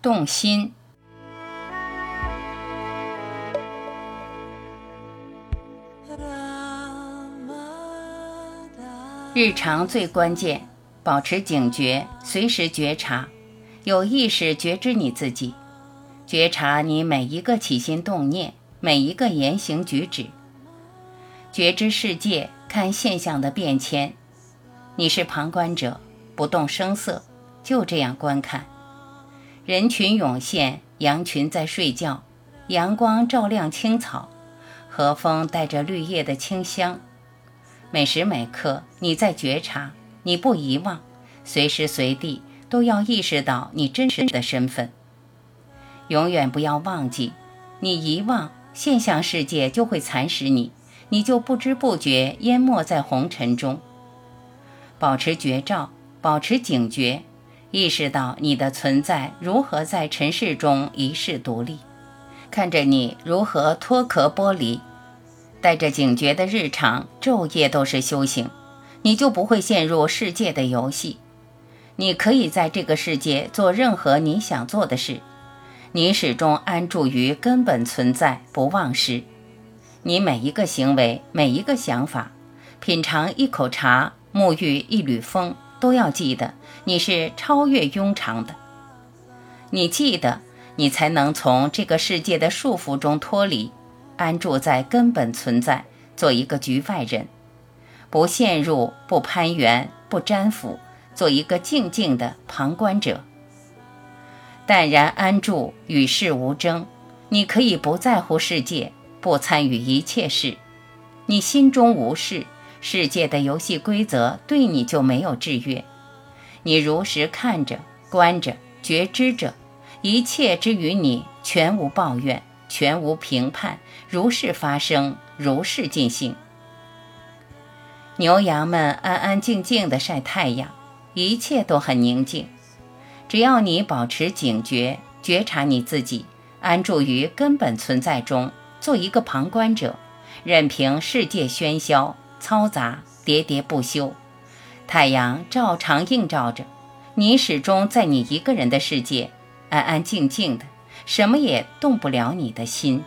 动心。日常最关键，保持警觉，随时觉察，有意识觉知你自己，觉察你每一个起心动念，每一个言行举止，觉知世界，看现象的变迁。你是旁观者，不动声色，就这样观看。人群涌现，羊群在睡觉，阳光照亮青草，和风带着绿叶的清香。每时每刻，你在觉察，你不遗忘，随时随地都要意识到你真实的身份。永远不要忘记，你遗忘，现象世界就会蚕食你，你就不知不觉淹没在红尘中。保持觉照，保持警觉，意识到你的存在如何在尘世中一世独立，看着你如何脱壳剥离。带着警觉的日常，昼夜都是修行，你就不会陷入世界的游戏。你可以在这个世界做任何你想做的事，你始终安住于根本存在，不忘失。你每一个行为，每一个想法，品尝一口茶，沐浴一缕风，都要记得你是超越庸常的。你记得，你才能从这个世界的束缚中脱离。安住在根本存在，做一个局外人，不陷入，不攀援，不沾附，做一个静静的旁观者。淡然安住，与世无争。你可以不在乎世界，不参与一切事。你心中无事，世界的游戏规则对你就没有制约。你如实看着、观着、觉知着，一切之于你，全无抱怨。全无评判，如是发生，如是进行。牛羊们安安静静地晒太阳，一切都很宁静。只要你保持警觉，觉察你自己，安住于根本存在中，做一个旁观者，任凭世界喧嚣、嘈杂、喋喋不休，太阳照常映照着你，始终在你一个人的世界，安安静静的。什么也动不了你的心。